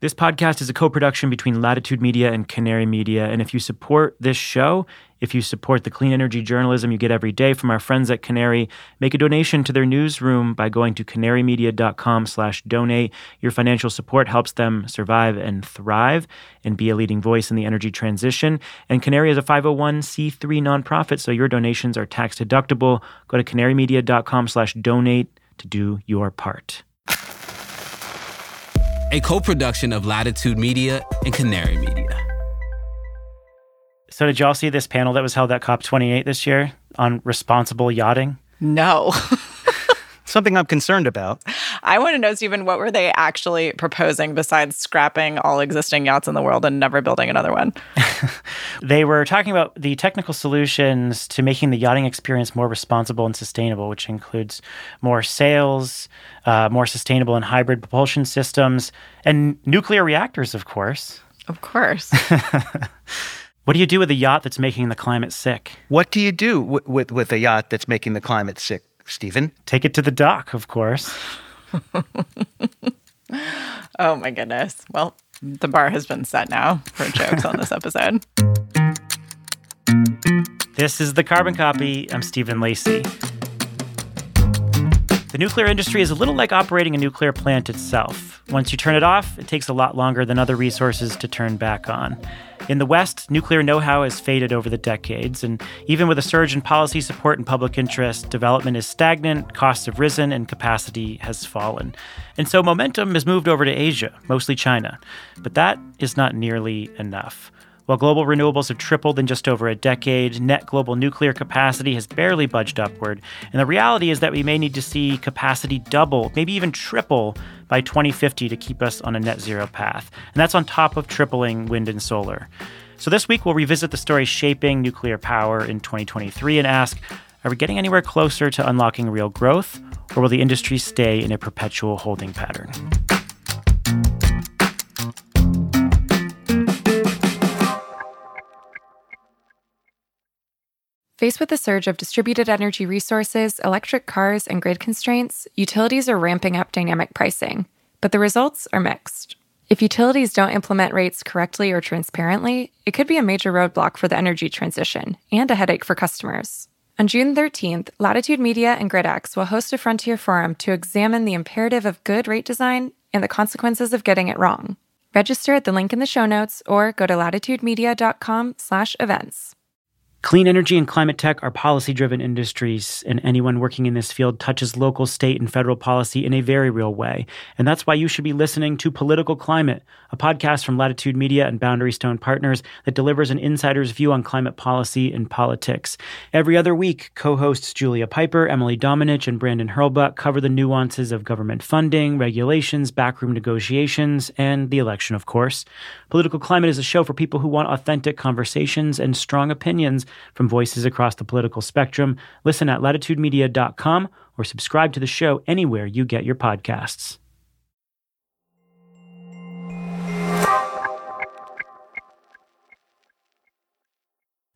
This podcast is a co production between Latitude Media and Canary Media. And if you support this show, if you support the clean energy journalism you get every day from our friends at Canary, make a donation to their newsroom by going to canarymedia.com slash donate. Your financial support helps them survive and thrive and be a leading voice in the energy transition. And Canary is a 501c3 nonprofit, so your donations are tax deductible. Go to canarymedia.com slash donate to do your part a co production of Latitude Media and Canary Media. So, did y'all see this panel that was held at COP28 this year on responsible yachting? No. Something I'm concerned about. I want to know, Stephen, what were they actually proposing besides scrapping all existing yachts in the world and never building another one? they were talking about the technical solutions to making the yachting experience more responsible and sustainable, which includes more sails, uh, more sustainable and hybrid propulsion systems, and nuclear reactors, of course. Of course. What do you do with a yacht that's making the climate sick? What do you do w- with, with a yacht that's making the climate sick? Stephen? Take it to the dock, of course. oh my goodness. Well, the bar has been set now for jokes on this episode. This is the Carbon Copy. I'm Stephen Lacey. The nuclear industry is a little like operating a nuclear plant itself. Once you turn it off, it takes a lot longer than other resources to turn back on. In the West, nuclear know how has faded over the decades, and even with a surge in policy support and public interest, development is stagnant, costs have risen, and capacity has fallen. And so momentum has moved over to Asia, mostly China. But that is not nearly enough. While global renewables have tripled in just over a decade, net global nuclear capacity has barely budged upward. And the reality is that we may need to see capacity double, maybe even triple by 2050 to keep us on a net zero path. And that's on top of tripling wind and solar. So this week, we'll revisit the story shaping nuclear power in 2023 and ask are we getting anywhere closer to unlocking real growth, or will the industry stay in a perpetual holding pattern? Faced with the surge of distributed energy resources, electric cars, and grid constraints, utilities are ramping up dynamic pricing, but the results are mixed. If utilities don't implement rates correctly or transparently, it could be a major roadblock for the energy transition and a headache for customers. On June 13th, Latitude Media and GridX will host a Frontier Forum to examine the imperative of good rate design and the consequences of getting it wrong. Register at the link in the show notes or go to latitudemedia.com/events. Clean energy and climate tech are policy driven industries, and anyone working in this field touches local, state, and federal policy in a very real way. And that's why you should be listening to Political Climate, a podcast from Latitude Media and Boundary Stone Partners that delivers an insider's view on climate policy and politics. Every other week, co hosts Julia Pyper, Emily Domenech, and Brandon Hurlbut cover the nuances of government funding, regulations, backroom negotiations, and the election, of course. Political Climate is a show for people who want authentic conversations and strong opinions from voices across the political spectrum. Listen at latitudemedia.com or subscribe to the show anywhere you get your podcasts.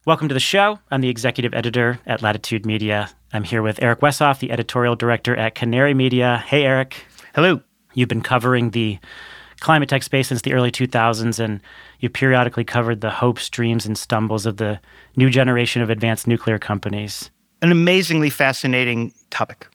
Welcome to the show. I'm the executive editor at Latitude Media. I'm here with Eric Wesoff, the editorial director at Canary Media. Hey, Eric. Hello. You've been covering the climate tech space since the early 2000s, and you periodically covered the hopes, dreams, and stumbles of the new generation of advanced nuclear companies. An amazingly fascinating topic.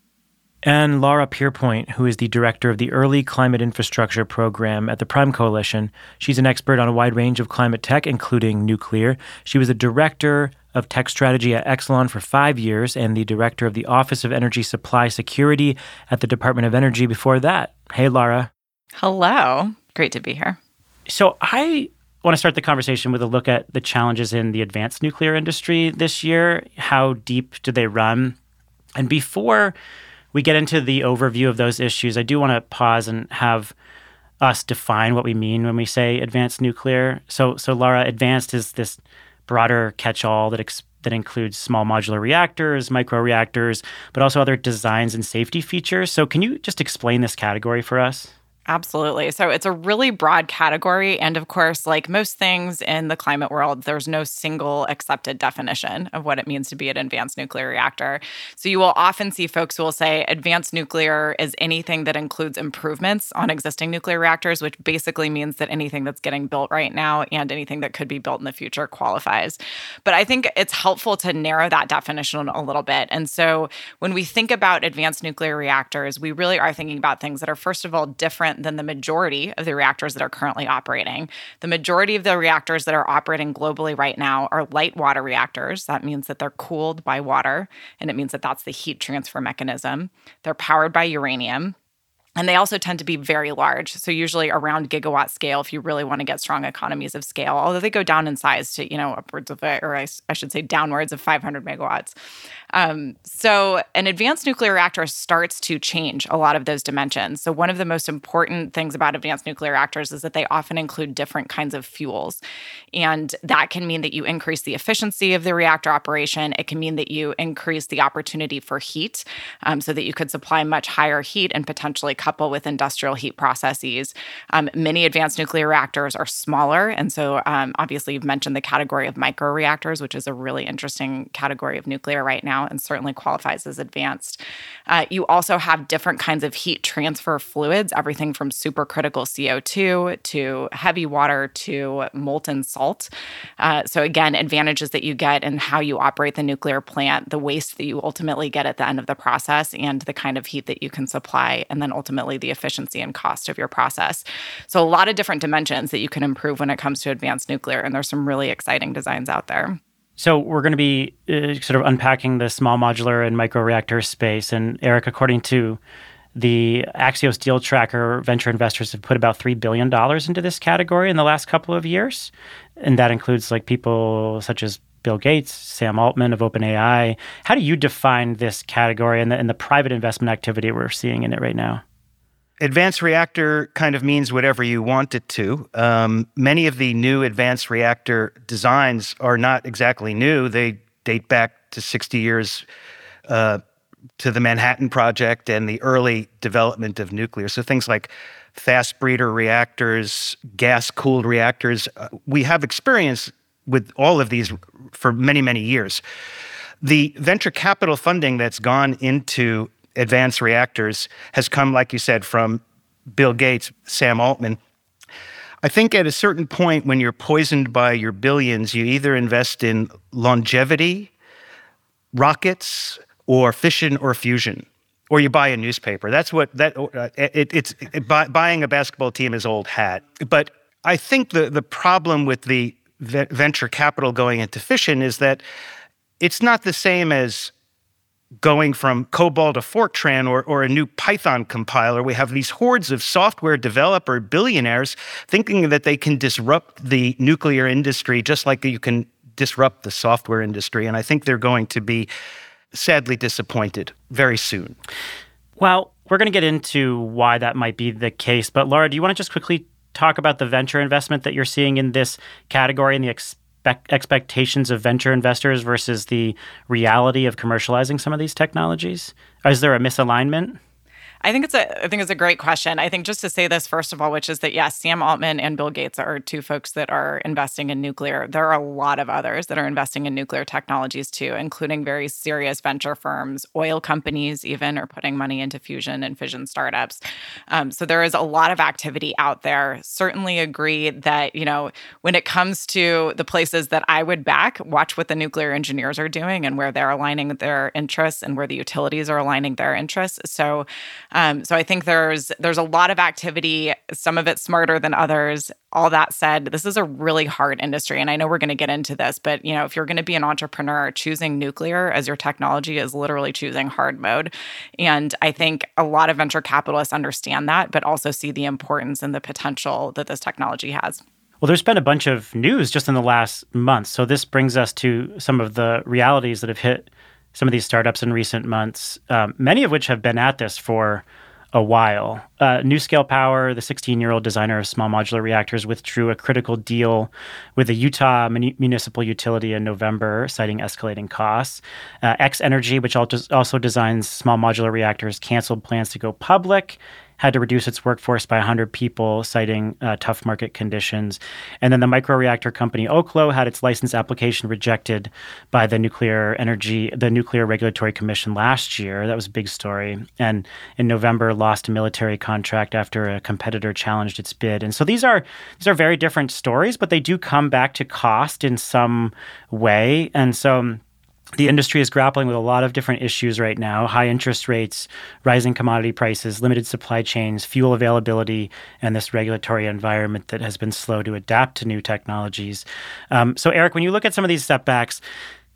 And Laura Pierpoint, who is the director of the Early Climate Infrastructure Program at the Prime Coalition. She's an expert on a wide range of climate tech, including nuclear. She was a director of tech strategy at Exelon for five years and the director of the Office of Energy Supply Security at the Department of Energy before that. Hey, Laura. Hello. Great to be here. So, I want to start the conversation with a look at the challenges in the advanced nuclear industry this year. How deep do they run? And before we get into the overview of those issues, I do want to pause and have us define what we mean when we say advanced nuclear. So, so Laura, advanced is this broader catch-all that ex- that includes small modular reactors, micro reactors, but also other designs and safety features. So, can you just explain this category for us? Absolutely. So it's a really broad category. And of course, like most things in the climate world, there's no single accepted definition of what it means to be an advanced nuclear reactor. So you will often see folks who will say advanced nuclear is anything that includes improvements on existing nuclear reactors, which basically means that anything that's getting built right now and anything that could be built in the future qualifies. But I think it's helpful to narrow that definition a little bit. And so when we think about advanced nuclear reactors, we really are thinking about things that are, first of all, different than the majority of the reactors that are currently operating. The majority of the reactors that are operating globally right now are light water reactors. That means that they're cooled by water, and it means that that's the heat transfer mechanism. They're powered by uranium. And they also tend to be very large. So usually around gigawatt scale if you really want to get strong economies of scale, although they go down in size to, you know, upwards of, or I, I should say downwards of 500 megawatts. Um, so, an advanced nuclear reactor starts to change a lot of those dimensions. So, one of the most important things about advanced nuclear reactors is that they often include different kinds of fuels. And that can mean that you increase the efficiency of the reactor operation. It can mean that you increase the opportunity for heat um, so that you could supply much higher heat and potentially couple with industrial heat processes. Um, many advanced nuclear reactors are smaller. And so, um, obviously, you've mentioned the category of microreactors, which is a really interesting category of nuclear right now and certainly qualifies as advanced. Uh, you also have different kinds of heat transfer fluids, everything from supercritical CO2 to heavy water to molten salt. Uh, so, again, advantages that you get in how you operate the nuclear plant, the waste that you ultimately get at the end of the process, and the kind of heat that you can supply, and then ultimately the efficiency and cost of your process. So, a lot of different dimensions that you can improve when it comes to advanced nuclear, and there's some really exciting designs out there. So we're going to be uh, sort of unpacking the small modular and microreactor space. And Eric, according to the Axios Deal Tracker, venture investors have put about $3 billion into this category in the last couple of years. And that includes like people such as Bill Gates, Sam Altman of OpenAI. How do you define this category and the, and the private investment activity we're seeing in it right now? Advanced reactor kind of means whatever you want it to. Um, many of the new advanced reactor designs are not exactly new. They date back to 60 years uh, to the Manhattan Project and the early development of nuclear. So things like fast breeder reactors, gas cooled reactors. Uh, we have experience with all of these for many, many years. The venture capital funding that's gone into advanced reactors has come, like you said, from Bill Gates, Sam Altman. I think at a certain point, when you're poisoned by your billions, you either invest in longevity, rockets, or fission or fusion, or you buy a newspaper. That's what that uh, it, it's it, buying a basketball team is old hat. But I think the the problem with the venture capital going into fission is that it's not the same as going from COBOL to Fortran or, or a new Python compiler. We have these hordes of software developer billionaires thinking that they can disrupt the nuclear industry just like you can disrupt the software industry. And I think they're going to be sadly disappointed very soon. Well, we're going to get into why that might be the case. But Laura, do you want to just quickly talk about the venture investment that you're seeing in this category and the ex- expectations of venture investors versus the reality of commercializing some of these technologies? Is there a misalignment? I think it's a I think it's a great question. I think just to say this first of all, which is that yes, Sam Altman and Bill Gates are two folks that are investing in nuclear. There are a lot of others that are investing in nuclear technologies too, including very serious venture firms, oil companies even are putting money into fusion and fission startups. Um, so there is a lot of activity out there. Certainly agree that you know when it comes to the places that I would back, watch what the nuclear engineers are doing and where they're aligning their interests and where the utilities are aligning their interests. So um, so I think there's there's a lot of activity. Some of it smarter than others. All that said, this is a really hard industry, and I know we're going to get into this. But you know, if you're going to be an entrepreneur, choosing nuclear as your technology is literally choosing hard mode. And I think a lot of venture capitalists understand that, but also see the importance and the potential that this technology has. Well, there's been a bunch of news just in the last month. So this brings us to some of the realities that have hit some of these startups in recent months, um, many of which have been at this for a while. Uh, Scale Power, the 16 year old designer of small modular reactors, withdrew a critical deal with a Utah municipal utility in November, citing escalating costs. Uh, X Energy, which also designs small modular reactors, canceled plans to go public. Had to reduce its workforce by 100 people, citing uh, tough market conditions. And then the microreactor company Oklo had its license application rejected by the Nuclear Energy, the Nuclear Regulatory Commission last year. That was a big story. And in November, lost a military contract after a competitor challenged its bid. And so these are these are very different stories, but they do come back to cost in some way. And so the industry is grappling with a lot of different issues right now high interest rates, rising commodity prices, limited supply chains, fuel availability, and this regulatory environment that has been slow to adapt to new technologies. Um, so, Eric, when you look at some of these setbacks,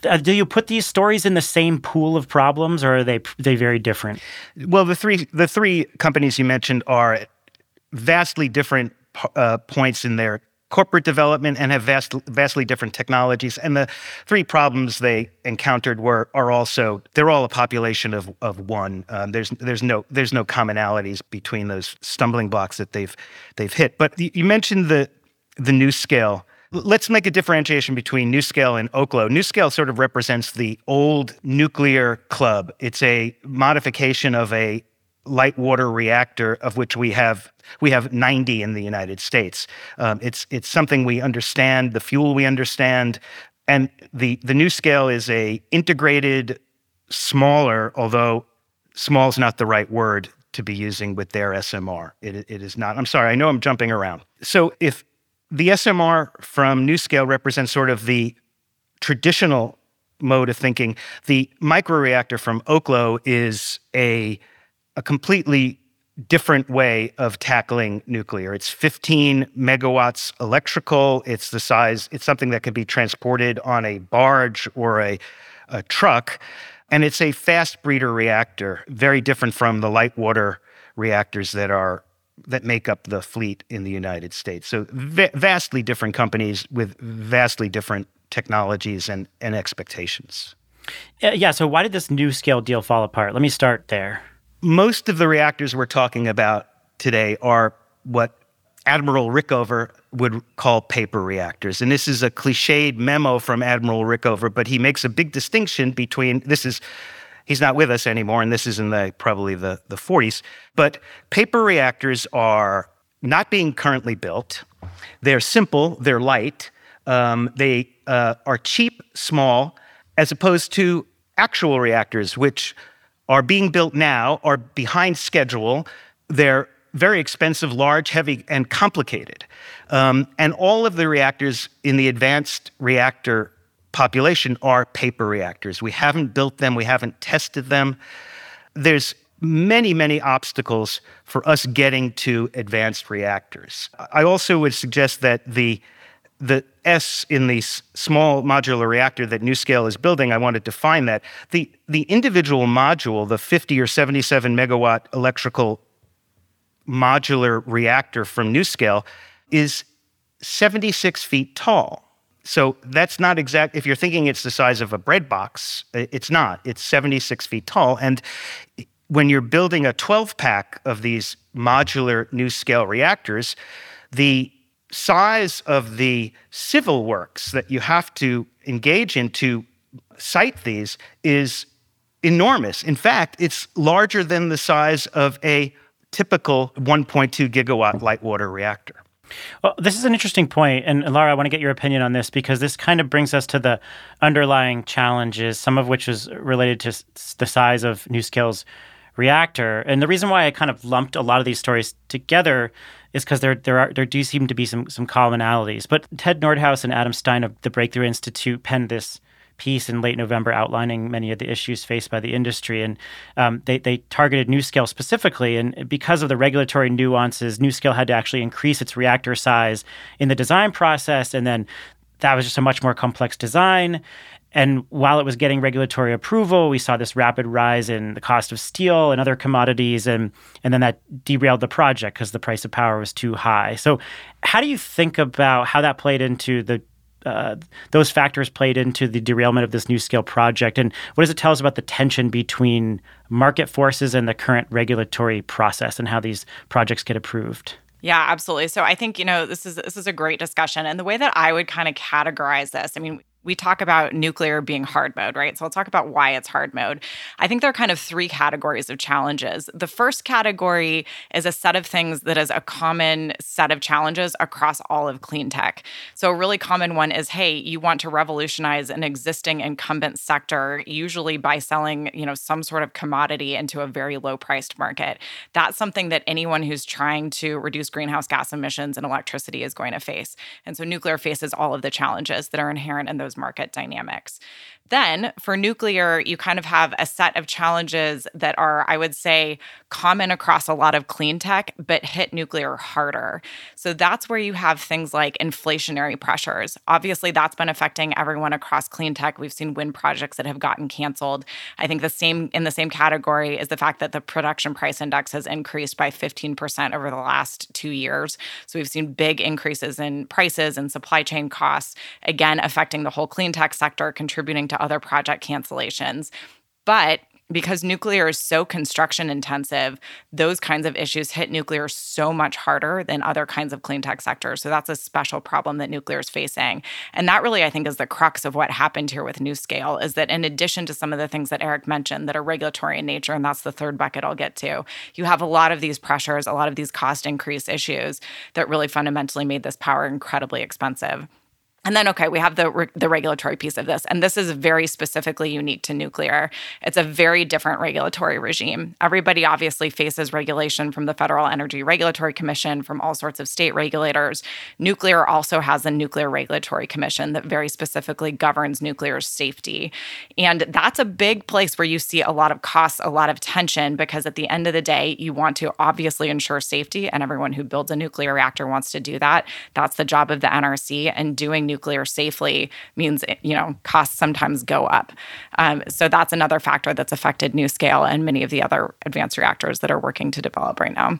uh, do you put these stories in the same pool of problems, or are they they very different? Well, the three the three companies you mentioned are vastly different uh, points in their corporate development and have vast, vastly different technologies. And the three problems they encountered were are also they're all a population of of one. Um, there's there's no there's no commonalities between those stumbling blocks that they've they've hit. But you mentioned the the NuScale. Let's make a differentiation between NuScale and Oklo. NuScale sort of represents the old nuclear club. It's a modification of a light water reactor, of which we have we have 90 in the United States. Um, it's it's something we understand. The fuel we understand, and the the NuScale is a integrated, smaller, although small is not the right word to be using with their SMR. It, it is not. I'm sorry. I know I'm jumping around. So if the SMR from NuScale represents sort of the traditional mode of thinking, the microreactor from Oklo is a a completely different way of tackling nuclear. It's 15 megawatts electrical. It's the size, it's something that can be transported on a barge or a, a truck. And it's a fast breeder reactor, very different from the light water reactors that are that make up the fleet in the United States. So va- vastly different companies with vastly different technologies and, and expectations. Uh, yeah. So why did this NuScale deal fall apart? Let me start there most of the reactors we're talking about today are what Admiral Rickover would call paper reactors. And this is a cliched memo from Admiral Rickover, but he makes a big distinction between this is he's not with us anymore, and this is in the probably the, the 40s. But paper reactors are not being currently built. They're simple, they're light, um, they uh, are cheap, small, as opposed to actual reactors, which are being built now are behind schedule. They're very expensive, large, heavy, and complicated. Um, and all of the reactors in the advanced reactor population are paper reactors. We haven't built them, we haven't tested them. There's many, many obstacles for us getting to advanced reactors. I also would suggest that the the S in the small modular reactor that NuScale is building, I want to define that. The, the individual module, the 50 or 77 megawatt electrical modular reactor from NuScale, is 76 feet tall. So that's not exact. If you're thinking it's the size of a bread box, it's not. It's 76 feet tall. And when you're building a 12 pack of these modular NuScale reactors, the size of the civil works that you have to engage in to site these is enormous. In fact, it's larger than the size of a typical 1.2 gigawatt light water reactor. Well, this is an interesting point, and Laura, I want to get your opinion on this because this kind of brings us to the underlying challenges, some of which is related to the size of NuScale's reactor. And the reason why I kind of lumped a lot of these stories together is because there there are there do seem to be some some commonalities. But Ted Nordhaus and Adam Stein of the Breakthrough Institute penned this piece in late November outlining many of the issues faced by the industry. And um, they, they targeted NuScale specifically. And because of the regulatory nuances, NuScale had to actually increase its reactor size in the design process. And then that was just a much more complex design. And while it was getting regulatory approval, we saw this rapid rise in the cost of steel and other commodities, and and then that derailed the project because the price of power was too high. So, how do you think about how that played into the uh, those factors played into the derailment of this NuScale project, and what does it tell us about the tension between market forces and the current regulatory process, and how these projects get approved? Yeah, absolutely. So I think, you know, this is this is a great discussion. And the way that I would kind of categorize this, I mean, we talk about nuclear being hard mode, right? So I'll talk about why it's hard mode. I think there are kind of three categories of challenges. The first category is a set of things that is a common set of challenges across all of clean tech. So a really common one is hey, you want to revolutionize an existing incumbent sector, usually by selling, you know, some sort of commodity into a very low priced market. That's something that anyone who's trying to reduce greenhouse gas emissions and electricity is going to face. And so nuclear faces all of the challenges that are inherent in those those market dynamics. Then for nuclear, you kind of have a set of challenges that are, I would say, common across a lot of clean tech, but hit nuclear harder. So that's where you have things like inflationary pressures. Obviously, that's been affecting everyone across clean tech. We've seen wind projects that have gotten canceled. I think the same in the same category is the fact that the production price index has increased by 15% over the last two years. So we've seen big increases in prices and supply chain costs, again, affecting the whole clean tech sector, contributing to other project cancellations. But because nuclear is so construction intensive, those kinds of issues hit nuclear so much harder than other kinds of clean tech sectors. So that's a special problem that nuclear is facing. And that really, I think, is the crux of what happened here with NuScale is that in addition to some of the things that Eric mentioned that are regulatory in nature, and that's the third bucket I'll get to, you have a lot of these pressures, a lot of these cost increase issues that really fundamentally made this power incredibly expensive. And then, okay, we have the re- the regulatory piece of this, and this is very specifically unique to nuclear. It's a very different regulatory regime. Everybody obviously faces regulation from the Federal Energy Regulatory Commission, from all sorts of state regulators. Nuclear also has a Nuclear Regulatory Commission that very specifically governs nuclear safety, and that's a big place where you see a lot of costs, a lot of tension, because at the end of the day, you want to obviously ensure safety, and everyone who builds a nuclear reactor wants to do that. That's the job of the NRC, and doing nuclear safely means you know costs sometimes go up. Um, so that's another factor that's affected NuScale and many of the other advanced reactors that are working to develop right now.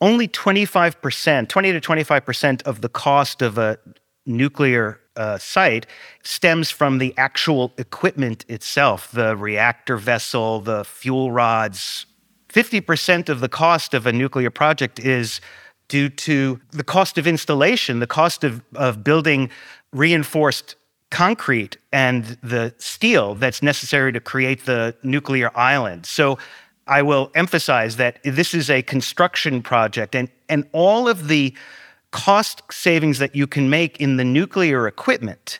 Only 25%, 20 to 25% of the cost of a nuclear uh, site stems from the actual equipment itself the reactor vessel, the fuel rods. 50% of the cost of a nuclear project is due to the cost of installation, the cost of, of building reinforced concrete and the steel that's necessary to create the nuclear island. So I will emphasize that this is a construction project, and, and all of the cost savings that you can make in the nuclear equipment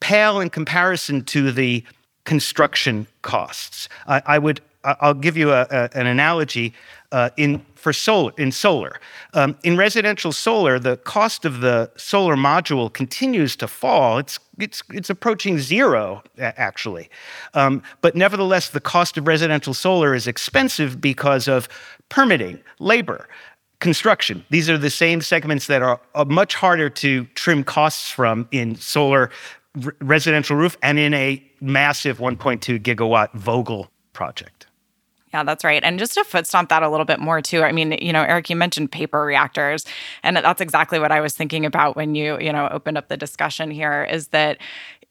pale in comparison to the construction costs. I, I would I'll give you a, a, an analogy uh, in for solar in solar. Um, in residential solar, the cost of the solar module continues to fall. It's it's it's approaching zero actually, um, but nevertheless, the cost of residential solar is expensive because of permitting, labor, construction. These are the same segments that are, much harder to trim costs from in solar residential roof and in a massive 1.2 gigawatt Vogtle project. Yeah, that's right. And just to foot stomp that a little bit more too. I mean, you know, Eric, you mentioned paper reactors, and that's exactly what I was thinking about when you, you know, opened up the discussion here. Is that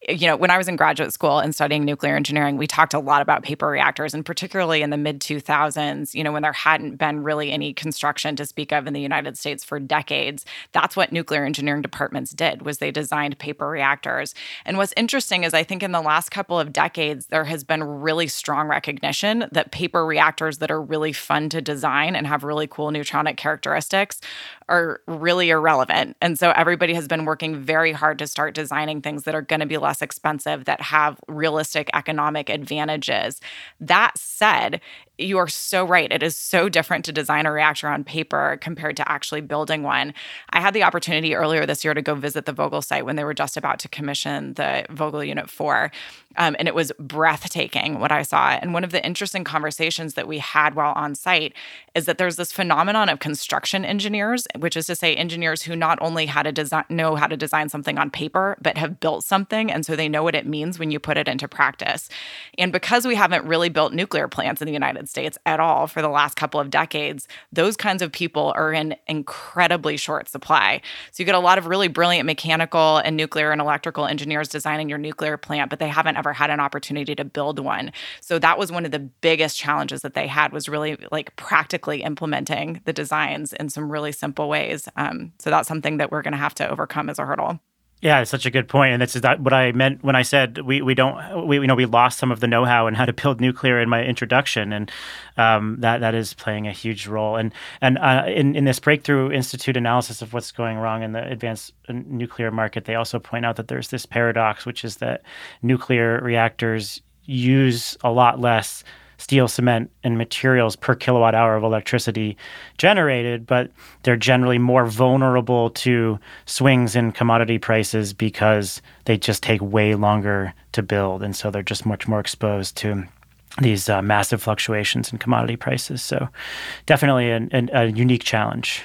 you know, when I was in graduate school and studying nuclear engineering, we talked a lot about paper reactors, and particularly in the mid 2000s, you know, when there hadn't been really any construction to speak of in the United States for decades, that's what nuclear engineering departments did was they designed paper reactors. And what's interesting is I think in the last couple of decades there has been really strong recognition that paper reactors that are really fun to design and have really cool neutronic characteristics are really irrelevant. And so everybody has been working very hard to start designing things that are going to be less expensive, that have realistic economic advantages. That said, you are so right. It is so different to design a reactor on paper compared to actually building one. I had the opportunity earlier this year to go visit the Vogtle site when they were just about to commission the Vogtle Unit 4. Um, and it was breathtaking what I saw. And one of the interesting conversations that we had while on site is that there's this phenomenon of construction engineers, which is to say engineers who not only how to know how to design something on paper, but have built something. And so they know what it means when you put it into practice. And because we haven't really built nuclear plants in the United States at all for the last couple of decades, those kinds of people are in incredibly short supply. So you get a lot of really brilliant mechanical and nuclear and electrical engineers designing your nuclear plant, but they haven't ever had an opportunity to build one. So that was one of the biggest challenges that they had was really like practically implementing the designs in some really simple ways. Um, so that's something that we're going to have to overcome as a hurdle. Yeah, it's such a good point, and this that's what I meant when I said we, we don't we you know we lost some of the know how and how to build nuclear in my introduction, and um, that that is playing a huge role. And and uh, in in this Breakthrough Institute analysis of what's going wrong in the advanced uh, nuclear market, they also point out that there's this paradox, which is that nuclear reactors use a lot less steel, cement, and materials per kilowatt hour of electricity generated, but they're generally more vulnerable to swings in commodity prices because they just take way longer to build. And so they're just much more exposed to these uh, massive fluctuations in commodity prices. So definitely an, an, a unique challenge.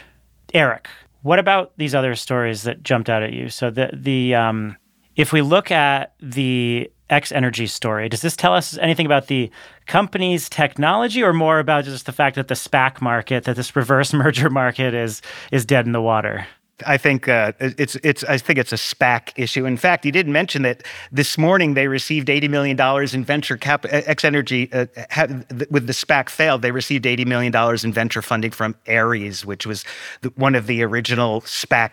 Eric, what about these other stories that jumped out at you? So the the um, if we look at the X Energy story. Does this tell us anything about the company's technology, or more about just the fact that the SPAC market, that this reverse merger market, is is dead in the water? I think uh, it's it's I think it's a SPAC issue. In fact, you didn't mention that this morning they received eighty million dollars in venture cap. X Energy uh, had, with the SPAC failed, they received eighty million dollars in venture funding from Ares, which was the, one of the original SPAC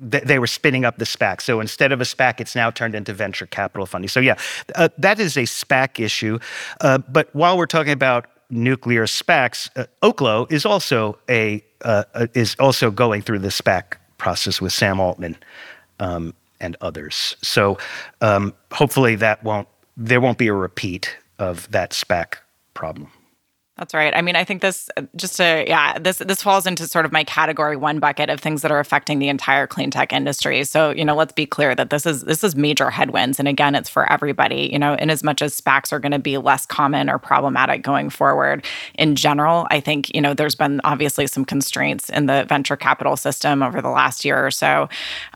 they were spinning up the SPAC. So instead of a SPAC, it's now turned into venture capital funding. So yeah, uh, that is a SPAC issue. Uh, but while we're talking about nuclear SPACs, uh, Oklo is also a uh, uh, is also going through the SPAC process with Sam Altman um, and others. So um, hopefully that won't there won't be a repeat of that SPAC problem. That's right. I mean, I think this just to yeah, this this falls into sort of my category one bucket of things that are affecting the entire clean tech industry. So, you know, let's be clear that this is this is major headwinds. And again, it's for everybody, you know, in as much as SPACs are going to be less common or problematic going forward in general, I think, you know, there's been obviously some constraints in the venture capital system over the last year or so.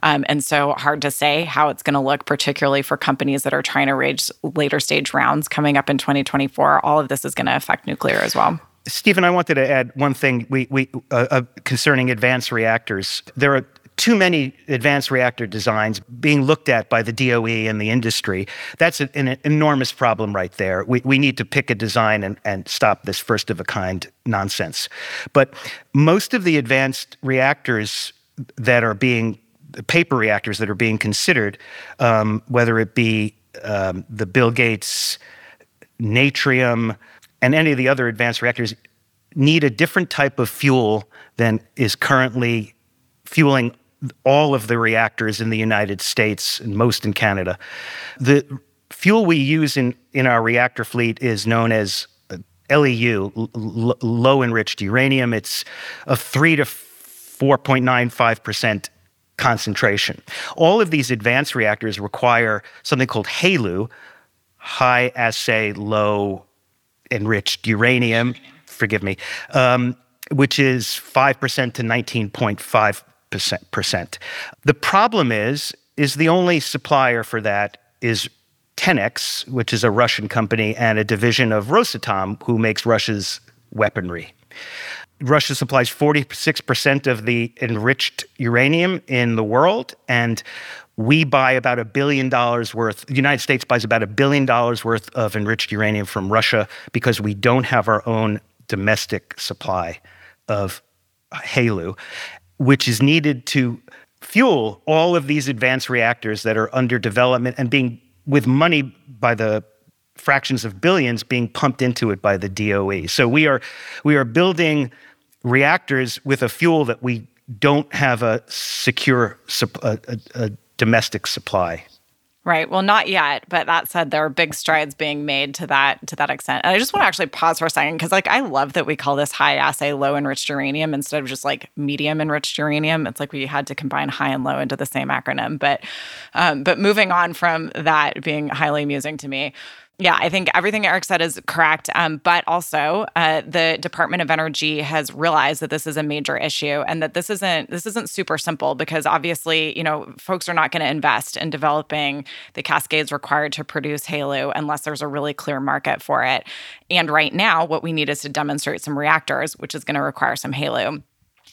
Um, and so hard to say how it's going to look, particularly for companies that are trying to raise later stage rounds coming up in 2024. All of this is going to affect nuclear as as well. Stephen, I wanted to add one thing we, we, uh, uh, concerning advanced reactors. There are too many advanced reactor designs being looked at by the DOE and the industry. That's an, an enormous problem right there. We, we need to pick a design and, and stop this first of a kind nonsense. But most of the advanced reactors that are being, paper reactors that are being considered, um, whether it be um, the Bill Gates Natrium, and any of the other advanced reactors need a different type of fuel than is currently fueling all of the reactors in the United States and most in Canada. The fuel we use in, in our reactor fleet is known as uh, LEU, l- low enriched uranium. It's a 3 to 4.95% concentration. All of these advanced reactors require something called HALEU, high assay low enriched uranium, forgive me, um, which is 5% to 19.5%. The problem is, is the only supplier for that is Tenex, which is a Russian company and a division of Rosatom, who makes Russia's weaponry. Russia supplies 46% of the enriched uranium in the world, and we buy about a billion dollars worth, the United States buys about a billion dollars worth of enriched uranium from Russia because we don't have our own domestic supply of HALEU, which is needed to fuel all of these advanced reactors that are under development and being, with money by the fractions of billions being pumped into it by the DOE. So we are, we are building reactors with a fuel that we don't have a secure a, a domestic supply. Right. Well, not yet, but that said, there are big strides being made to that to that extent. And I just want to actually pause for a second because, like, I love that we call this high assay low enriched uranium instead of just like medium enriched uranium. It's like we had to combine high and low into the same acronym. But, um, but moving on from that being highly amusing to me, yeah, I think everything Eric said is correct. Um, but also, uh, the Department of Energy has realized that this is a major issue and that this isn't this isn't super simple because obviously, you know, folks are not going to invest in developing the cascades required to produce HALEU unless there's a really clear market for it. And right now, what we need is to demonstrate some reactors, which is going to require some HALEU.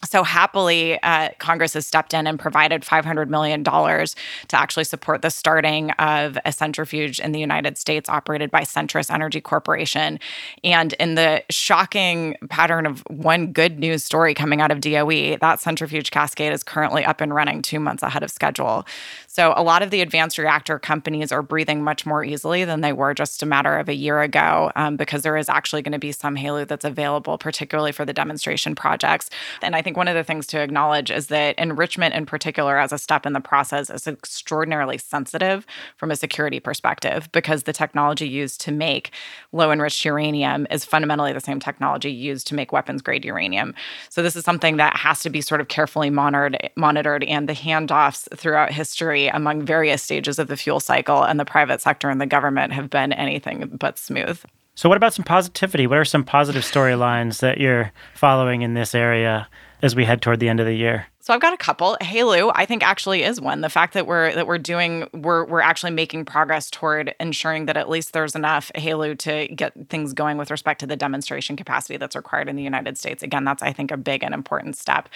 So happily, uh, Congress has stepped in and provided $500 million to actually support the starting of a centrifuge in the United States operated by Centrus Energy Corporation. And in the shocking pattern of one good news story coming out of DOE, that centrifuge cascade is currently up and running two months ahead of schedule. So a lot of the advanced reactor companies are breathing much more easily than they were just a matter of a year ago um, because there is actually going to be some HALEU that's available, particularly for the demonstration projects. And I think one of the things to acknowledge is that enrichment in particular as a step in the process is extraordinarily sensitive from a security perspective because the technology used to make low enriched uranium is fundamentally the same technology used to make weapons grade uranium. So this is something that has to be sort of carefully monitored monitored and the handoffs throughout history among various stages of the fuel cycle, and the private sector and the government have been anything but smooth. So, what about some positivity? What are some positive storylines that you're following in this area as we head toward the end of the year? So I've got a couple. HALEU, I think actually is one. The fact that we're that we're doing we're we're actually making progress toward ensuring that at least there's enough HALEU to get things going with respect to the demonstration capacity that's required in the United States. Again, that's I think a big and important step.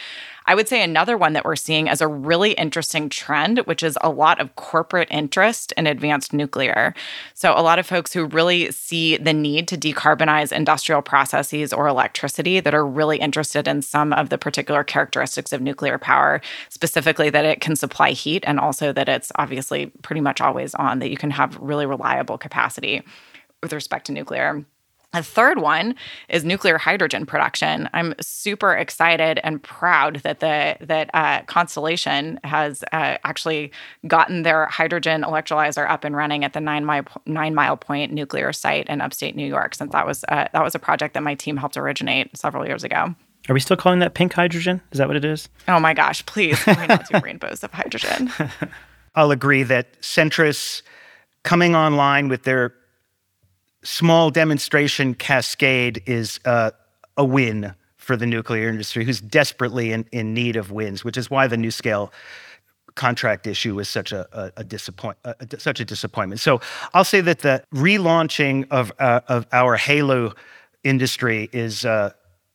I would say another one that we're seeing as a really interesting trend, which is a lot of corporate interest in advanced nuclear. So a lot of folks who really see the need to decarbonize industrial processes or electricity that are really interested in some of the particular characteristics of nuclear nuclear power, specifically that it can supply heat and also that it's obviously pretty much always on, that you can have really reliable capacity with respect to nuclear. A third one is nuclear hydrogen production. I'm super excited and proud that the that uh, Constellation has uh, actually gotten their hydrogen electrolyzer up and running at the Nine Mile Nine Mile Point nuclear site in upstate New York. Since that was uh, that was a project that my team helped originate several years ago. Are we still calling that pink hydrogen? Is that what it is? Oh my gosh, please. Can not do rainbows of hydrogen? I'll agree that Centrus coming online with their small demonstration cascade is uh, a win for the nuclear industry, who's desperately in, in need of wins, which is why the NuScale contract issue is such a, a, a disappoint a, such a disappointment. So I'll say that the relaunching of uh, of our HALEU industry is uh,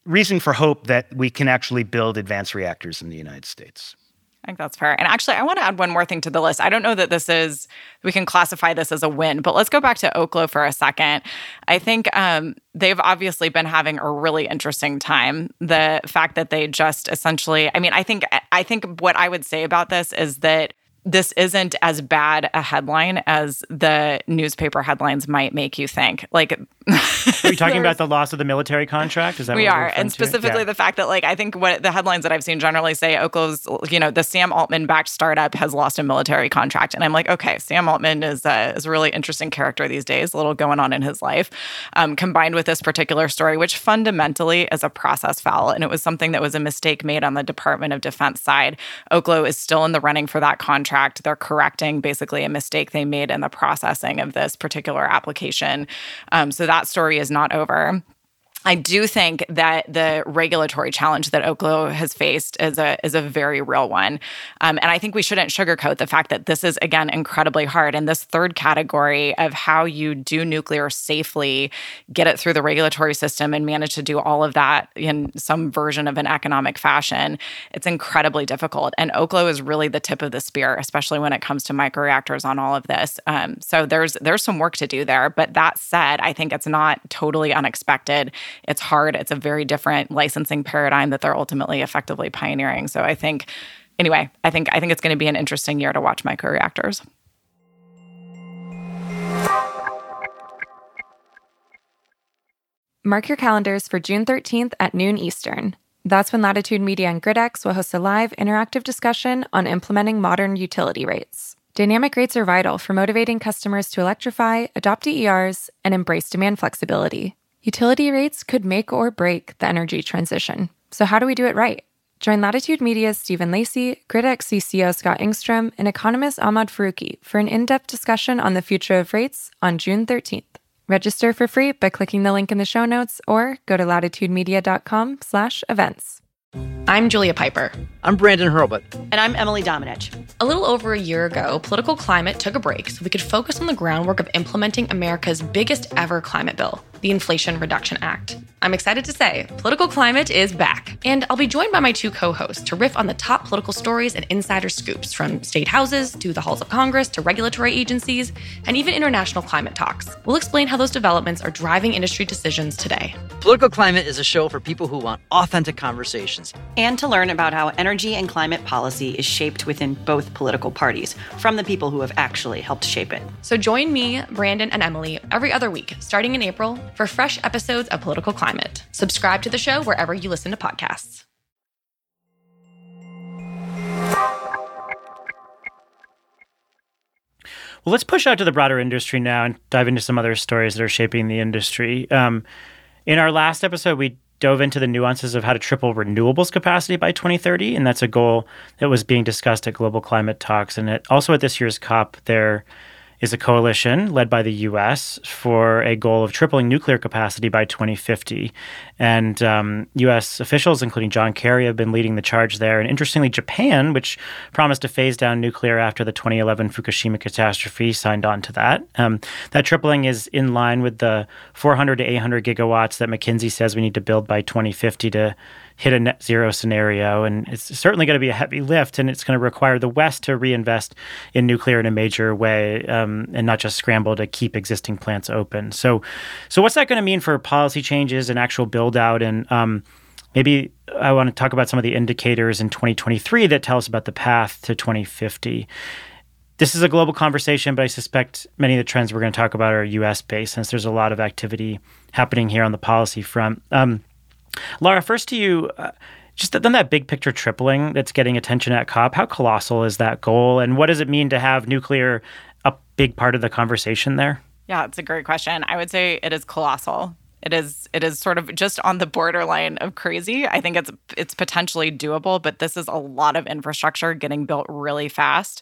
reason for hope that we can actually build advanced reactors in the United States. I think that's fair. And actually, I want to add one more thing to the list. I don't know that this is, we can classify this as a win, but let's go back to Oklo for a second. I think um, they've obviously been having a really interesting time. The fact that they just essentially, I mean, I think, I think what I would say about this is that this isn't as bad a headline as the newspaper headlines might make you think. Like, are you talking about the loss of the military contract? Is that we are, and specifically yeah. the fact that, like, I think what the headlines that I've seen generally say Oklo's, you know, the Sam Altman backed startup has lost a military contract, and I'm like, okay, Sam Altman is a, is a really interesting character these days. A little going on in his life, um, combined with this particular story, which fundamentally is a process foul, and it was something that was a mistake made on the Department of Defense side. Oklo is still in the running for that contract. They're correcting basically a mistake they made in the processing of this particular application. Um, so that story is not over. I do think that the regulatory challenge that Oklo has faced is a is a very real one, um, and I think we shouldn't sugarcoat the fact that this is again incredibly hard. And this third category of how you do nuclear safely, get it through the regulatory system, and manage to do all of that in some version of an economic fashion, it's incredibly difficult. And Oklo is really the tip of the spear, especially when it comes to microreactors on all of this. Um, so there's there's some work to do there. But that said, I think it's not totally unexpected it's hard. It's a very different licensing paradigm that they're ultimately effectively pioneering. So I think, anyway, I think I think it's going to be an interesting year to watch microreactors. Mark your calendars for June 13th at noon Eastern. That's when Latitude Media and GridX will host a live interactive discussion on implementing modern utility rates. Dynamic rates are vital for motivating customers to electrify, adopt DERs, and embrace demand flexibility. Utility rates could make or break the energy transition. So, how do we do it right? Join Latitude Media's Stephen Lacey, GridX CCO Scott Engstrom, and economist Ahmad Faruqui for an in depth discussion on the future of rates on June 13th. Register for free by clicking the link in the show notes or go to latitudemedia.com slash events. I'm Julia Pyper I'm Brandon Hurlbut. And I'm Emily Domenech. A little over a year ago, political climate took a break so we could focus on the groundwork of implementing America's biggest ever climate bill, the Inflation Reduction Act. I'm excited to say, political climate is back. And I'll be joined by my two co hosts to riff on the top political stories and insider scoops from state houses to the halls of Congress to regulatory agencies and even international climate talks. We'll explain how those developments are driving industry decisions today. Political Climate is a show for people who want authentic conversations and to learn about how energy and climate policy is shaped within both political parties from the people who have actually helped shape it. So join me, Brandon, and Emily every other week, starting in April, for fresh episodes of Political Climate. Subscribe to the show wherever you listen to podcasts. Well, let's push out to the broader industry now and dive into some other stories that are shaping the industry. Um, in our last episode, we dove into the nuances of how to triple renewables capacity by 2030, and that's a goal that was being discussed at global climate talks. And it, also at this year's COP, there is a coalition led by the U.S. for a goal of tripling nuclear capacity by 2050. And um, U.S. officials, including John Kerry, have been leading the charge there. And interestingly, Japan, which promised to phase down nuclear after the 2011 Fukushima catastrophe, signed on to that. Um, that tripling is in line with the 400 to 800 gigawatts that McKinsey says we need to build by 2050 to hit a net zero scenario. And it's certainly going to be a heavy lift, and it's going to require the West to reinvest in nuclear in a major way um, and not just scramble to keep existing plants open. So, so what's that going to mean for policy changes and actual build out? And um, maybe I want to talk about some of the indicators in 2023 that tell us about the path to 2050 this is a global conversation, but I suspect many of the trends we're going to talk about are US based since there's a lot of activity happening here on the policy front. Um, Lara, first to you. Uh, just then that big picture tripling that's getting attention at COP, how colossal is that goal? And what does it mean to have nuclear a big part of the conversation there? Yeah, it's a great question. I would say it is colossal. It is it is sort of just on the borderline of crazy. I think it's it's potentially doable, but this is a lot of infrastructure getting built really fast.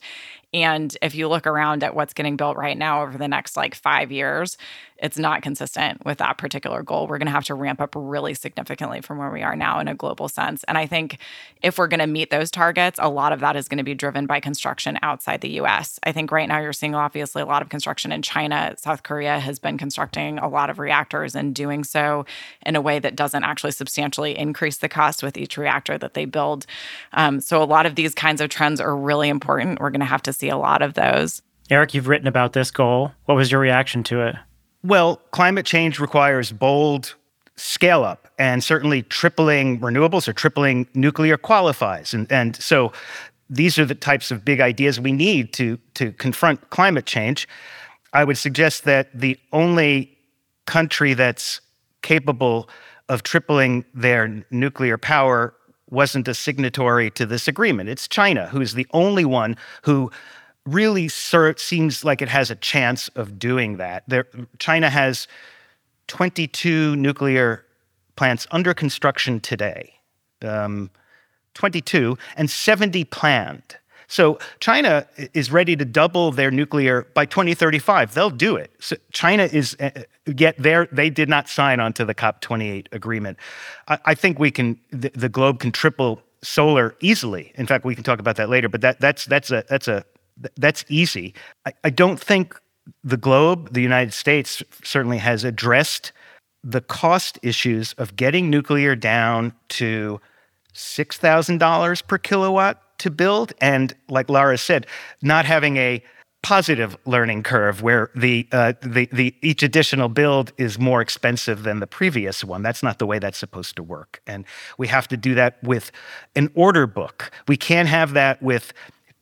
And if you look around at what's getting built right now over the next like 5 years, it's not consistent with that particular goal. We're going to have to ramp up really significantly from where we are now in a global sense. And I think if we're going to meet those targets, a lot of that is going to be driven by construction outside the US. I think right now you're seeing obviously a lot of construction in China. South Korea has been constructing a lot of reactors and doing so in a way that doesn't actually substantially increase the cost with each reactor that they build. Um, so a lot of these kinds of trends are really important. We're going to have to see a lot of those. Eric, you've written about this goal. What was your reaction to it? Well, climate change requires bold scale up, and certainly tripling renewables or tripling nuclear qualifies. And, and so these are the types of big ideas we need to, to confront climate change. I would suggest that the only country that's capable of tripling their nuclear power wasn't a signatory to this agreement. It's China, who's the only one who really seems like it has a chance of doing that. There, China has 22 nuclear plants under construction today, um, 22, and 70 planned. So China is ready to double their nuclear by 2035. They'll do it. So China is uh, yet there. They did not sign onto the COP28 agreement. I, I think we can. The, the, globe can triple solar easily. In fact, we can talk about that later. But that that's that's a that's a that's easy. I, I don't think the globe, the United States, certainly has addressed the cost issues of getting nuclear down to $6,000 per kilowatt to build. And like Lara said, not having a positive learning curve where the, uh, the, the each additional build is more expensive than the previous one. That's not the way that's supposed to work. And we have to do that with an order book. We can't have that with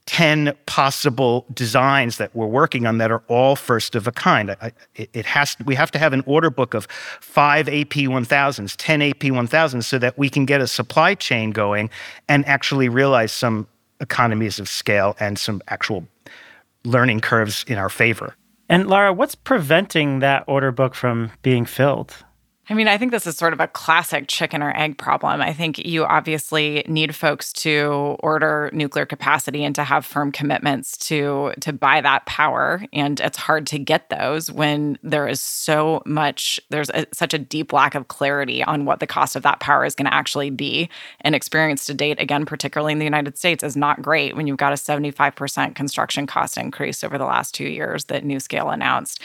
10 possible designs that we're working on that are all first of a kind. I, it has we have to have an order book of five AP1000s, 10 AP1000s so that we can get a supply chain going and actually realize some economies of scale and some actual learning curves in our favor. And Lara, what's preventing that order book from being filled? I mean, I think this is sort of a classic chicken or egg problem. I think you obviously need folks to order nuclear capacity and to have firm commitments to to buy that power, and it's hard to get those when there is so much there's a, such a deep lack of clarity on what the cost of that power is going to actually be. And experience to date, again, particularly in the United States, is not great when you've got a 75% construction cost increase over the last two years that NuScale announced.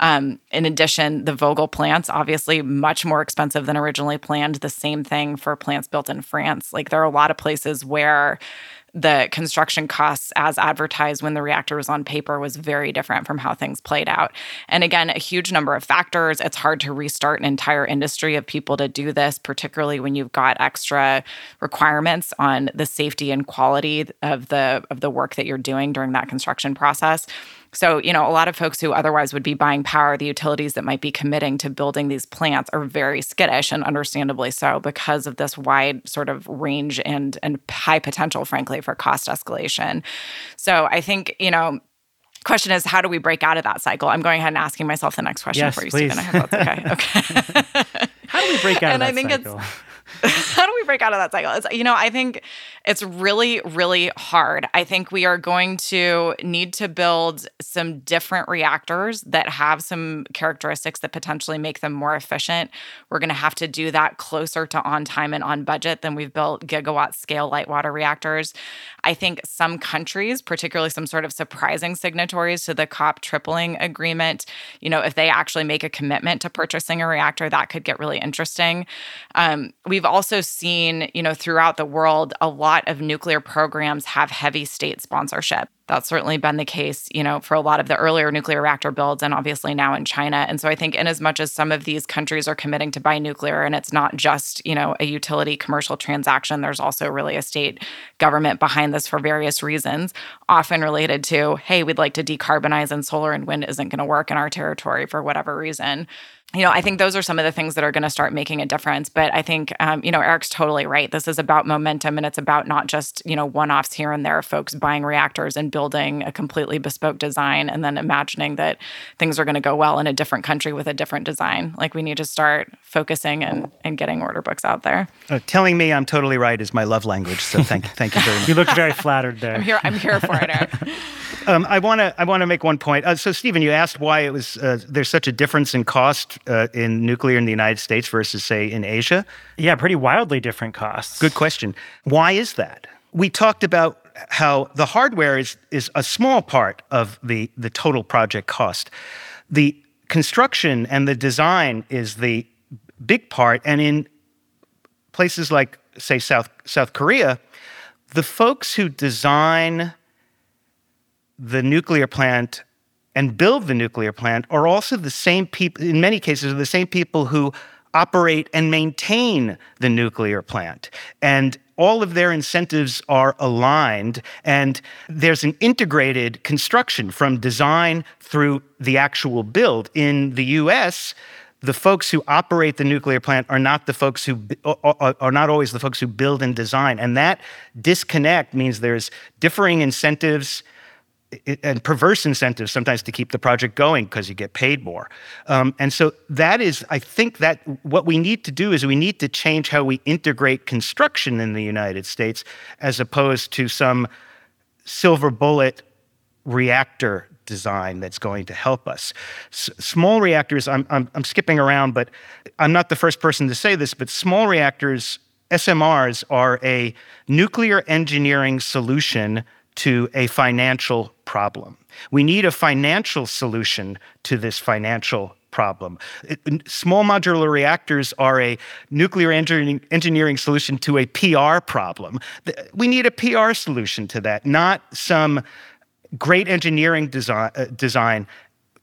Um, in addition, the Vogtle plants, obviously much more expensive than originally planned. The same thing for plants built in France. Like there are a lot of places where the construction costs as advertised when the reactor was on paper was very different from how things played out. And again, a huge number of factors. It's hard to restart an entire industry of people to do this, particularly when you've got extra requirements on the safety and quality of the of the work that you're doing during that construction process. So, you know, a lot of folks who otherwise would be buying power, the utilities that might be committing to building these plants are very skittish and understandably so because of this wide sort of range and and high potential frankly for cost escalation. So, I think, you know, question is how do we break out of that cycle? I'm going ahead and asking myself the next question yes, for you, please. Stephen. I hope that's okay. Okay. how do we break out and of that I think cycle? it's how do we break out of that cycle? It's you know, I think it's really really hard. I think we are going to need to build some different reactors that have some characteristics that potentially make them more efficient. We're going to have to do that closer to on time and on budget than we've built gigawatt scale light water reactors. I think some countries, particularly some sort of surprising signatories to the COP tripling agreement, you know, if they actually make a commitment to purchasing a reactor, that could get really interesting. Um, we've also seen, you know, throughout the world, a lot of nuclear programs have heavy state sponsorship. That's certainly been the case, you know, for a lot of the earlier nuclear reactor builds and obviously now in China. And so I think in as much as some of these countries are committing to buy nuclear and it's not just, you know, a utility commercial transaction, there's also really a state government behind this for various reasons, often related to, hey, we'd like to decarbonize and solar and wind isn't going to work in our territory for whatever reason you know, I think those are some of the things that are going to start making a difference. But I think, um, you know, Eric's totally right. This is about momentum and it's about not just, you know, one offs here and there, folks buying reactors and building a completely bespoke design and then imagining that things are going to go well in a different country with a different design. Like we need to start focusing and, and getting order books out there. Uh, telling me I'm totally right is my love language. So thank, thank you very much. You look very flattered there. I'm here. I'm here for it, Eric. Um, I want to I want to make one point. Uh, so, Stephen, you asked why it was uh, there's such a difference in cost uh, in nuclear in the United States versus, say, in Asia. Yeah, pretty wildly different costs. Good question. Why is that? We talked about how the hardware is is a small part of the the total project cost. The construction and the design is the big part, and in places like, say, South South Korea, the folks who design the nuclear plant and build the nuclear plant are also the same people, in many cases, are the same people who operate and maintain the nuclear plant. And all of their incentives are aligned, and there's an integrated construction from design through the actual build. In the US, the folks who operate the nuclear plant are not the folks who are not always the folks who build and design. And that disconnect means there's differing incentives and perverse incentives sometimes to keep the project going because you get paid more. Um, and so that is, I think that what we need to do is we need to change how we integrate construction in the United States as opposed to some silver bullet reactor design that's going to help us. S- small reactors, I'm, I'm, I'm skipping around, but I'm not the first person to say this, but small reactors, SMRs, are a nuclear engineering solution to a financial problem. We need a financial solution to this financial problem. Small modular reactors are a nuclear engineering, engineering solution to a PR problem. We need a PR solution to that, not some great engineering design, uh, design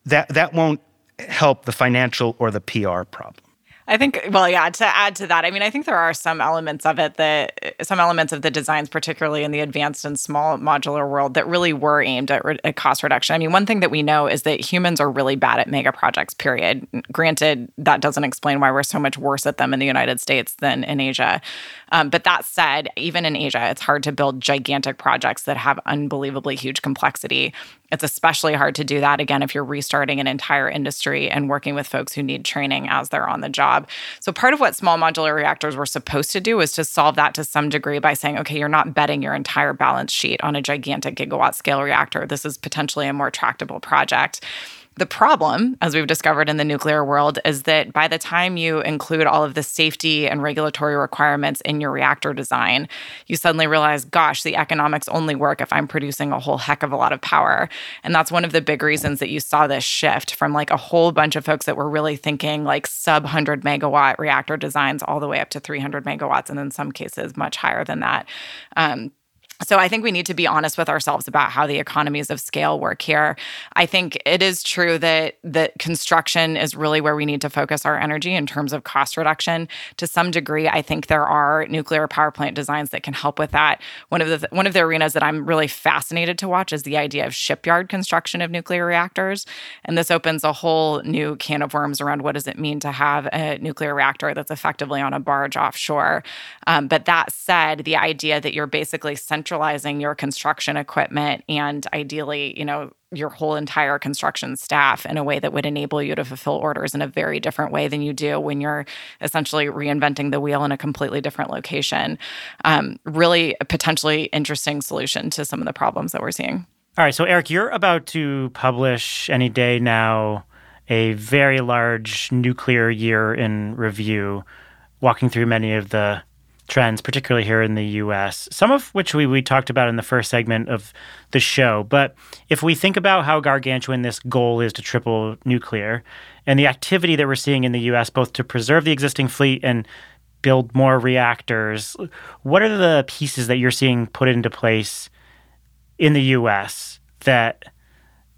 that, that won't help the financial or the PR problem. I think, well, yeah, to add to that, I mean, I think there are some elements of it that, some elements of the designs, particularly in the advanced and small modular world, that really were aimed at, re- at cost reduction. I mean, one thing that we know is that humans are really bad at mega projects, period. Granted, that doesn't explain why we're so much worse at them in the United States than in Asia. Um, but that said, even in Asia, it's hard to build gigantic projects that have unbelievably huge complexity. It's especially hard to do that, again, if you're restarting an entire industry and working with folks who need training as they're on the job. So part of what small modular reactors were supposed to do was to solve that to some degree by saying, okay, you're not betting your entire balance sheet on a gigantic gigawatt scale reactor. This is potentially a more tractable project. The problem, as we've discovered in the nuclear world, is that by the time you include all of the safety and regulatory requirements in your reactor design, you suddenly realize, gosh, the economics only work if I'm producing a whole heck of a lot of power. And that's one of the big reasons that you saw this shift from like a whole bunch of folks that were really thinking like sub 100 megawatt reactor designs all the way up to 300 megawatts, and in some cases, much higher than that. Um, so I think we need to be honest with ourselves about how the economies of scale work here. I think it is true that that construction is really where we need to focus our energy in terms of cost reduction. To some degree, I think there are nuclear power plant designs that can help with that. One of the one of the arenas that I'm really fascinated to watch is the idea of shipyard construction of nuclear reactors, and this opens a whole new can of worms around what does it mean to have a nuclear reactor that's effectively on a barge offshore. Um, but that said, the idea that you're basically centralizing your construction equipment and ideally, you know, your whole entire construction staff in a way that would enable you to fulfill orders in a very different way than you do when you're essentially reinventing the wheel in a completely different location. Um, really, a potentially interesting solution to some of the problems that we're seeing. All right, so Eric, you're about to publish any day now a very large nuclear year in review, walking through many of the trends, particularly here in the US, some of which we, we talked about in the first segment of the show. But if we think about how gargantuan this goal is to triple nuclear and the activity that we're seeing in the US, both to preserve the existing fleet and build more reactors, what are the pieces that you're seeing put into place in the US that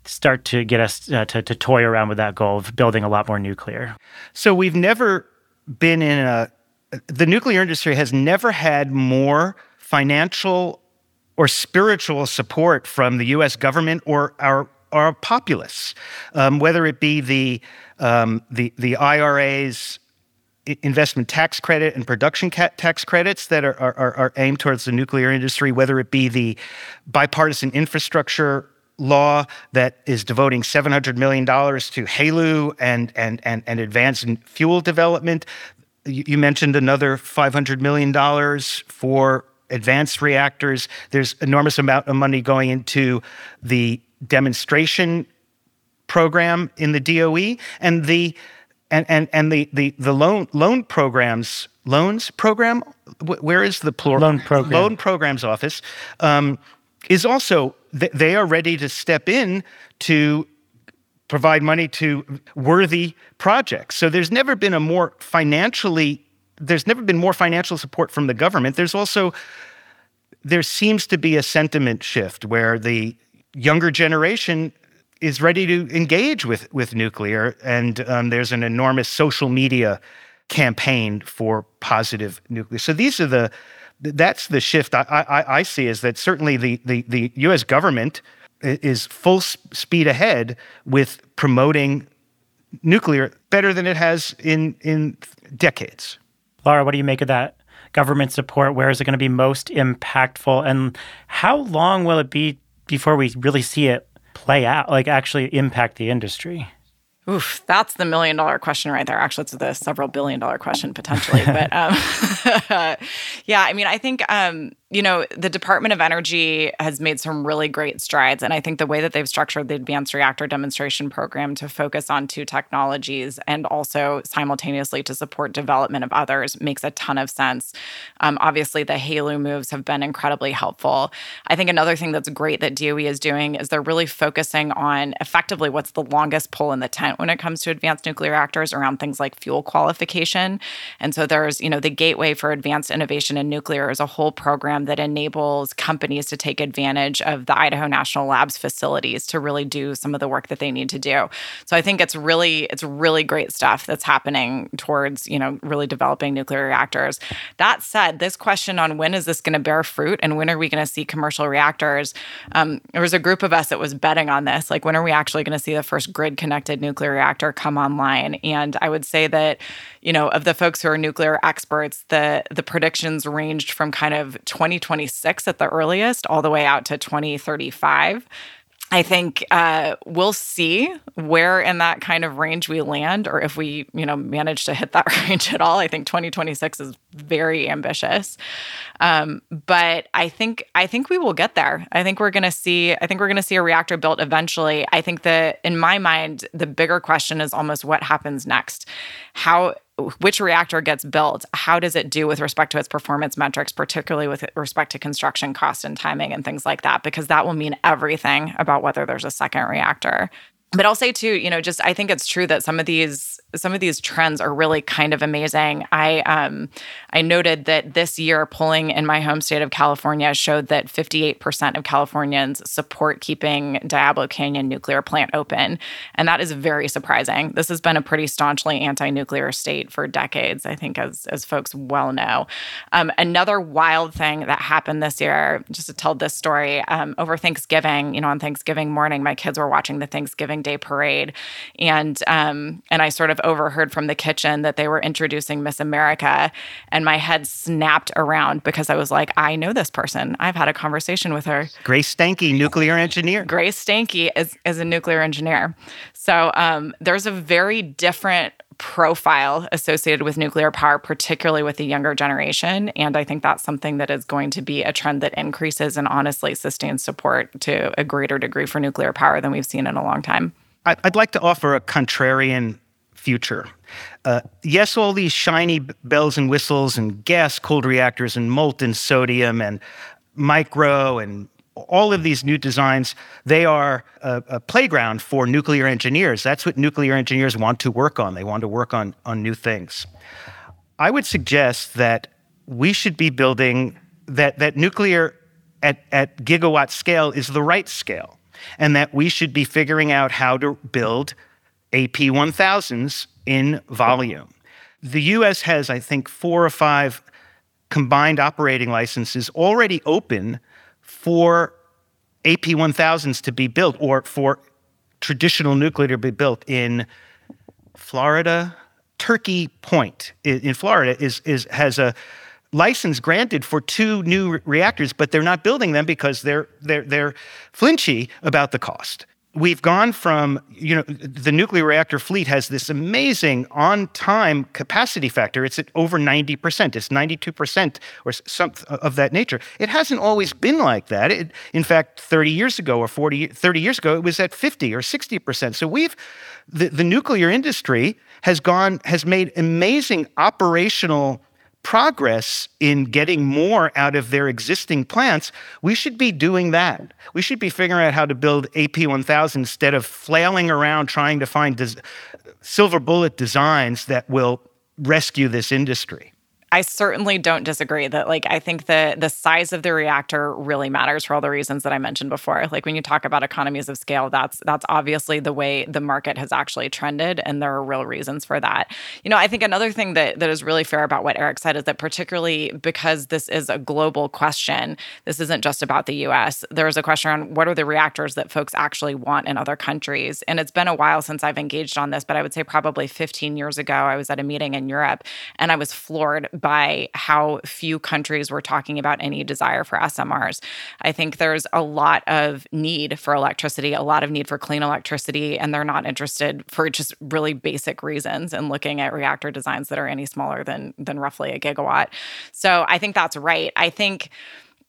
start to get us uh, to, to toy around with that goal of building a lot more nuclear? So we've never been in a the nuclear industry has never had more financial or spiritual support from the U.S. government or our our populace, um, whether it be the um, the the IRA's investment tax credit and production tax credits that are, are, are aimed towards the nuclear industry, whether it be the bipartisan infrastructure law that is devoting $700 million to HALEU and, and, and, and advanced fuel development, you mentioned another $500 million for advanced reactors. There's enormous amount of money going into the demonstration program in the DOE and the and and, and the, the the loan loan programs loans program? Where is the plural? Loan program. Loan programs office um, is also they are ready to step in to provide money to worthy projects. So there's never been a more financially there's never been more financial support from the government. There's also there seems to be a sentiment shift where the younger generation is ready to engage with with nuclear, and um, there's an enormous social media campaign for positive nuclear. So these are the that's the shift I, I, I see is that certainly the, the, the U.S. government is full speed ahead with promoting nuclear better than it has in in decades. Laura, what do you make of that government support? Where is it going to be most impactful, and how long will it be before we really see it play out, like actually impact the industry? Oof, that's the million dollar question right there. Actually, it's the several billion dollar question potentially. but um, yeah, I mean, I think um, you know, the Department of Energy has made some really great strides. And I think the way that they've structured the Advanced Reactor Demonstration Program to focus on two technologies and also simultaneously to support development of others makes a ton of sense. Um, obviously, the HALEU moves have been incredibly helpful. I think another thing that's great that DOE is doing is they're really focusing on effectively what's the longest pole in the tent when it comes to advanced nuclear reactors around things like fuel qualification. And so there's, you know, the Gateway for Advanced Innovation in Nuclear is a whole program program that enables companies to take advantage of the Idaho National Labs facilities to really do some of the work that they need to do. So I think it's really it's really great stuff that's happening towards, you know, really developing nuclear reactors. That said, this question on when is this going to bear fruit and when are we going to see commercial reactors? Um, there was a group of us that was betting on this, like when are we actually going to see the first grid connected nuclear reactor come online? And I would say that, you know, of the folks who are nuclear experts, the the predictions ranged from kind of 20 2026 at the earliest, all the way out to 2035. I think uh, we'll see where in that kind of range we land, or if we, you know, manage to hit that range at all. I think 2026 is very ambitious, um, but I think I think we will get there. I think we're going to see. I think we're going to see a reactor built eventually. I think that in my mind, the bigger question is almost what happens next. How which reactor gets built, how does it do with respect to its performance metrics, particularly with respect to construction cost and timing and things like that, because that will mean everything about whether there's a second reactor. But I'll say too, you know, just I think it's true that some of these some of these trends are really kind of amazing. I um, I noted that this year polling in my home state of California showed that 58% of Californians support keeping Diablo Canyon nuclear plant open, and that is very surprising. This has been a pretty staunchly anti-nuclear state for decades, I think, as as folks well know. Um, another wild thing that happened this year, just to tell this story, um, over Thanksgiving, you know, on Thanksgiving morning, my kids were watching the Thanksgiving Day parade, and um, and I sort of overheard from the kitchen that they were introducing Miss America. And my head snapped around because I was like, I know this person. I've had a conversation with her. Grace Stanke, nuclear engineer. Grace Stanke is, is a nuclear engineer. So um, there's a very different profile associated with nuclear power, particularly with the younger generation. And I think that's something that is going to be a trend that increases and honestly sustains support to a greater degree for nuclear power than we've seen in a long time. I'd like to offer a contrarian future. Uh, yes, all these shiny bells and whistles and gas cooled reactors and molten sodium and micro and all of these new designs, they are a, a, playground for nuclear engineers. That's what nuclear engineers want to work on. They want to work on, on new things. I would suggest that we should be building that, that nuclear at, at gigawatt scale is the right scale, and that we should be figuring out how to build AP1000s in volume. The US has, I think, four or five combined operating licenses already open for AP1000s to be built or for traditional nuclear to be built in Florida. Turkey Point in Florida is, is, has a license granted for two new reactors, but they're not building them because they're, they're, they're flinchy about the cost we've gone from you know the nuclear reactor fleet has this amazing on-time capacity factor. It's at over 90% it's 92% or some of that nature. It hasn't always been like that. It, in fact 30 years ago or 40 30 years ago it was at 50 or 60% so we've the, the nuclear industry has gone has made amazing operational progress in getting more out of their existing plants, we should be doing that. We should be figuring out how to build AP1000 instead of flailing around trying to find des- silver bullet designs that will rescue this industry. I certainly don't disagree that like I think the the size of the reactor really matters for all the reasons that I mentioned before. Like when you talk about economies of scale, that's that's obviously the way the market has actually trended and there are real reasons for that. You know, I think another thing that that is really fair about what Eric said is that particularly because this is a global question, this isn't just about the US. There's a question on what are the reactors that folks actually want in other countries. And it's been a while since I've engaged on this, but I would say probably 15 years ago I was at a meeting in Europe and I was floored by how few countries were talking about any desire for SMRs. I think there's a lot of need for electricity, a lot of need for clean electricity, and they're not interested for just really basic reasons in looking at reactor designs that are any smaller than than roughly a gigawatt. So I think that's right. I think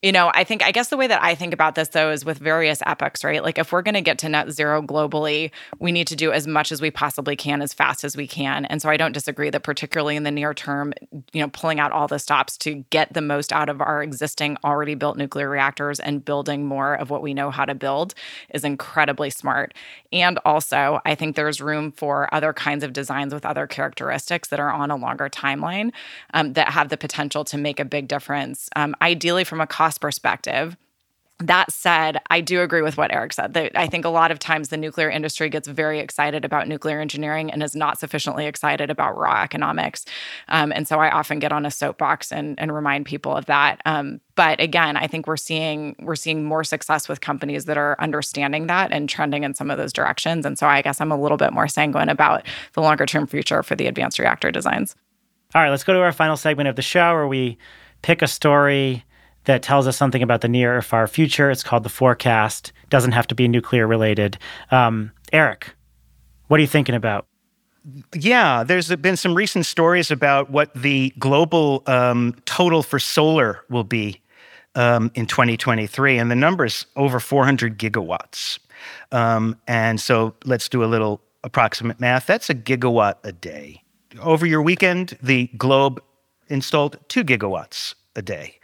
you know, I think, I guess the way that I think about this though is with various epochs, right? Like if we're going to get to net zero globally, we need to do as much as we possibly can as fast as we can. And so I don't disagree that, particularly in the near term, you know, pulling out all the stops to get the most out of our existing already built nuclear reactors and building more of what we know how to build is incredibly smart. And also, I think there's room for other kinds of designs with other characteristics that are on a longer timeline um, that have the potential to make a big difference. Um, ideally, from a cost cost perspective. That said, I do agree with what Eric said. That I think a lot of times the nuclear industry gets very excited about nuclear engineering and is not sufficiently excited about raw economics. Um, and so I often get on a soapbox and, and remind people of that. Um, but again, I think we're seeing we're seeing more success with companies that are understanding that and trending in some of those directions. And so I guess I'm a little bit more sanguine about the longer term future for the advanced reactor designs. All right, let's go to our final segment of the show where we pick a story that tells us something about the near or far future. It's called the forecast. Doesn't have to be nuclear related. Um, Eric, what are you thinking about? Yeah, there's been some recent stories about what the global um, total for solar will be um, in 2023, and the number is over 400 gigawatts. Um, and so let's do a little approximate math. That's a gigawatt a day. Over your weekend, the globe installed two gigawatts a day.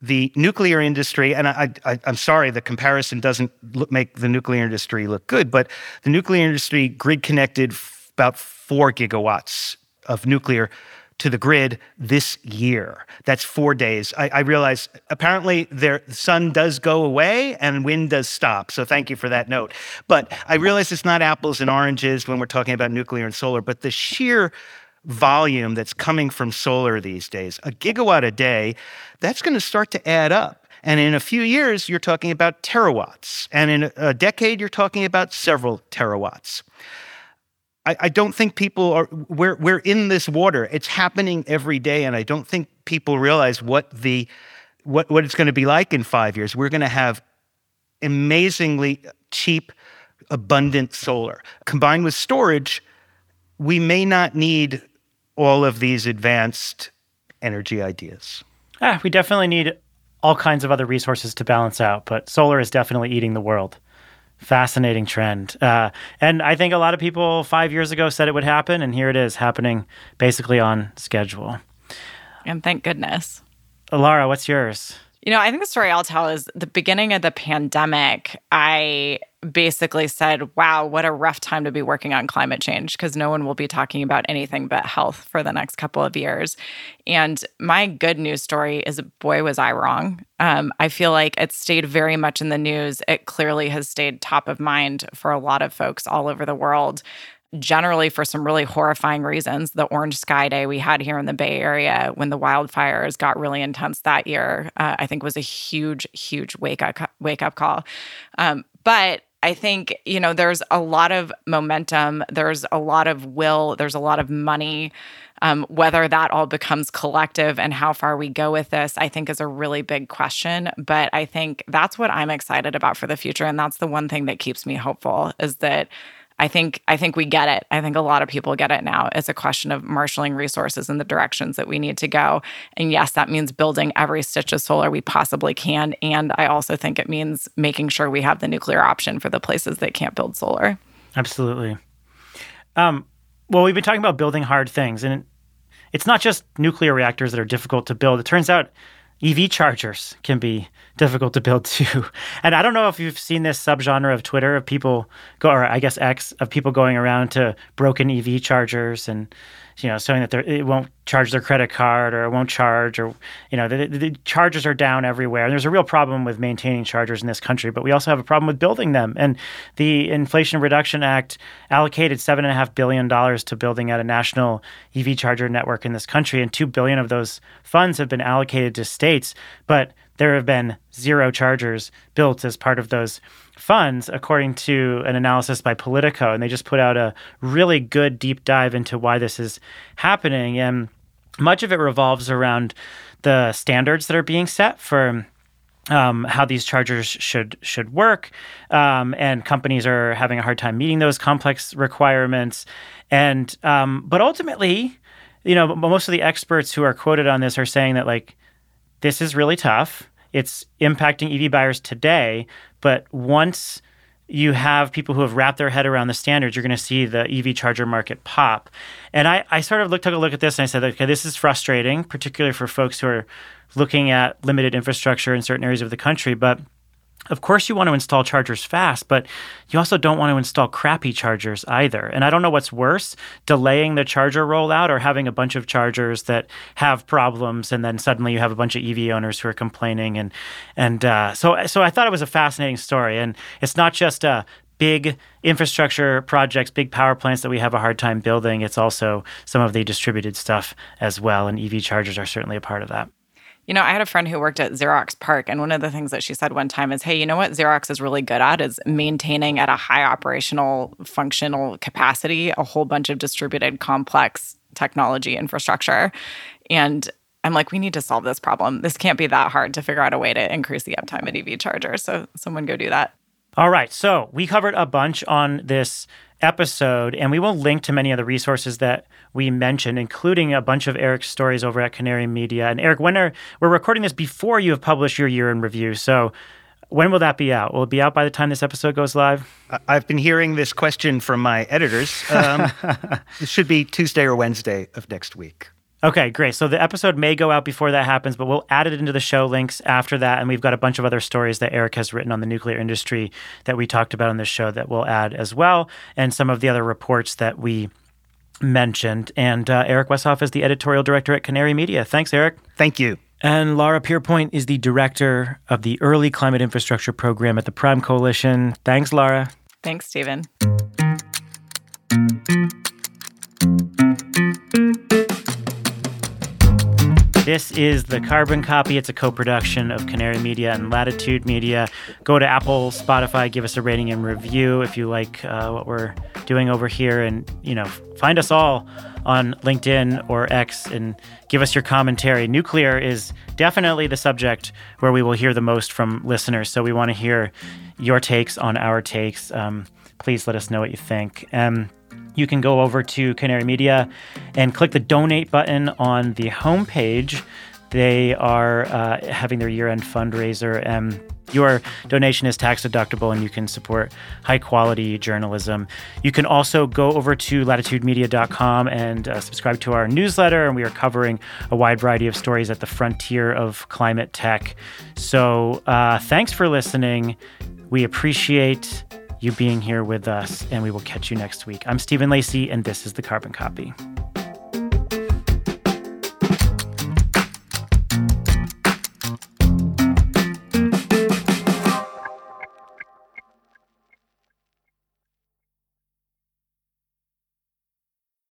The nuclear industry, and I, am sorry, the comparison doesn't look, make the nuclear industry look good, but the nuclear industry grid connected f- about four gigawatts of nuclear to the grid this year. That's four days. I, I realize apparently the sun does go away and wind does stop. So thank you for that note. But I realize it's not apples and oranges when we're talking about nuclear and solar, but the sheer volume that's coming from solar these days, a gigawatt a day, that's going to start to add up. And in a few years, you're talking about terawatts. And in a decade, you're talking about several terawatts. I, I don't think people are, we're, we're in this water. It's happening every day. And I don't think people realize what the, what, what it's going to be like in five years. We're going to have amazingly cheap, abundant solar. Combined with storage, we may not need all of these advanced energy ideas. Ah, we definitely need all kinds of other resources to balance out, but solar is definitely eating the world. Fascinating trend. Uh, and I think a lot of people five years ago said it would happen, and here it is happening basically on schedule. And thank goodness. Lara, what's yours? You know, I think the story I'll tell is the beginning of the pandemic. I basically said, wow, what a rough time to be working on climate change because no one will be talking about anything but health for the next couple of years. And my good news story is boy, was I wrong. Um, I feel like it stayed very much in the news. It clearly has stayed top of mind for a lot of folks all over the world generally for some really horrifying reasons. The orange sky day we had here in the Bay Area when the wildfires got really intense that year, uh, I think was a huge, huge wake up wake up call. Um, but I think, you know, there's a lot of momentum, there's a lot of will, there's a lot of money. Um, whether that all becomes collective and how far we go with this, I think is a really big question. But I think that's what I'm excited about for the future. And that's the one thing that keeps me hopeful is that I think I think we get it. I think a lot of people get it now. It's a question of marshaling resources in the directions that we need to go. And yes, that means building every stitch of solar we possibly can. And I also think it means making sure we have the nuclear option for the places that can't build solar. Absolutely. Um, well, we've been talking about building hard things, and it's not just nuclear reactors that are difficult to build. It turns out EV chargers can be difficult to build too. And I don't know if you've seen this subgenre of Twitter of people go, or I guess X, of people going around to broken EV chargers and you know, showing that it won't charge their credit card or it won't charge or, you know, the, the, chargers are down everywhere. And there's a real problem with maintaining chargers in this country, but we also have a problem with building them. And the Inflation Reduction Act allocated $7.5 billion to building out a national EV charger network in this country. And 2 billion of those funds have been allocated to states. But there have been zero chargers built as part of those funds, according to an analysis by Politico. And they just put out a really good deep dive into why this is happening. And much of it revolves around the standards that are being set for um, how these chargers should should work, um, and companies are having a hard time meeting those complex requirements. And um, but ultimately, you know, most of the experts who are quoted on this are saying that like this is really tough. It's impacting EV buyers today, but once you have people who have wrapped their head around the standards, you're going to see the EV charger market pop. And I, I sort of look, took a look at this and I said, okay, this is frustrating, particularly for folks who are looking at limited infrastructure in certain areas of the country. But of course, you want to install chargers fast, but you also don't want to install crappy chargers either. And I don't know what's worse delaying the charger rollout or having a bunch of chargers that have problems. And then suddenly you have a bunch of EV owners who are complaining. And, and uh, so, so I thought it was a fascinating story. And it's not just a big infrastructure projects, big power plants that we have a hard time building. It's also some of the distributed stuff as well. And EV chargers are certainly a part of that. You know, I had a friend who worked at Xerox PARC, and one of the things that she said one time is, "Hey, you know what Xerox is really good at is maintaining at a high operational functional capacity a whole bunch of distributed complex technology infrastructure." And I'm like, we need to solve this problem. This can't be that hard to figure out a way to increase the uptime at EV chargers. So someone go do that. All right. So we covered a bunch on this episode, and we will link to many of the resources that we mentioned, including a bunch of Eric's stories over at Canary Media. And Eric, when are we're recording this before you have published your year in review. So when will that be out? Will it be out by the time this episode goes live? I've been hearing this question from my editors. Um, it should be Tuesday or Wednesday of next week. Okay, great. So the episode may go out before that happens, but we'll add it into the show links after that. And we've got a bunch of other stories that Eric has written on the nuclear industry that we talked about on this show that we'll add as well, and some of the other reports that we mentioned. And uh, Eric Wesoff is the editorial director at Canary Media. Thanks, Eric. Thank you. And Laura Pierpoint is the director of the Early Climate Infrastructure Program at the Prime Coalition. Thanks, Laura. Thanks, Stephen. This is the Carbon Copy. It's a co production of Canary Media and Latitude Media. Go to Apple, Spotify, give us a rating and review if you like uh, what we're doing over here. And, you know, find us all on LinkedIn or X and give us your commentary. Nuclear is definitely the subject where we will hear the most from listeners. So we want to hear your takes on our takes. Um, please let us know what you think. Um, you can go over to Canary Media and click the donate button on the homepage. They are uh, having their year end fundraiser. and your donation is tax deductible and you can support high quality journalism. You can also go over to latitudemedia.com and uh, subscribe to our newsletter. And we are covering a wide variety of stories at the frontier of climate tech. So uh, thanks for listening. We appreciate you being here with us, and we will catch you next week. I'm Stephen Lacey, and this is the Carbon Copy.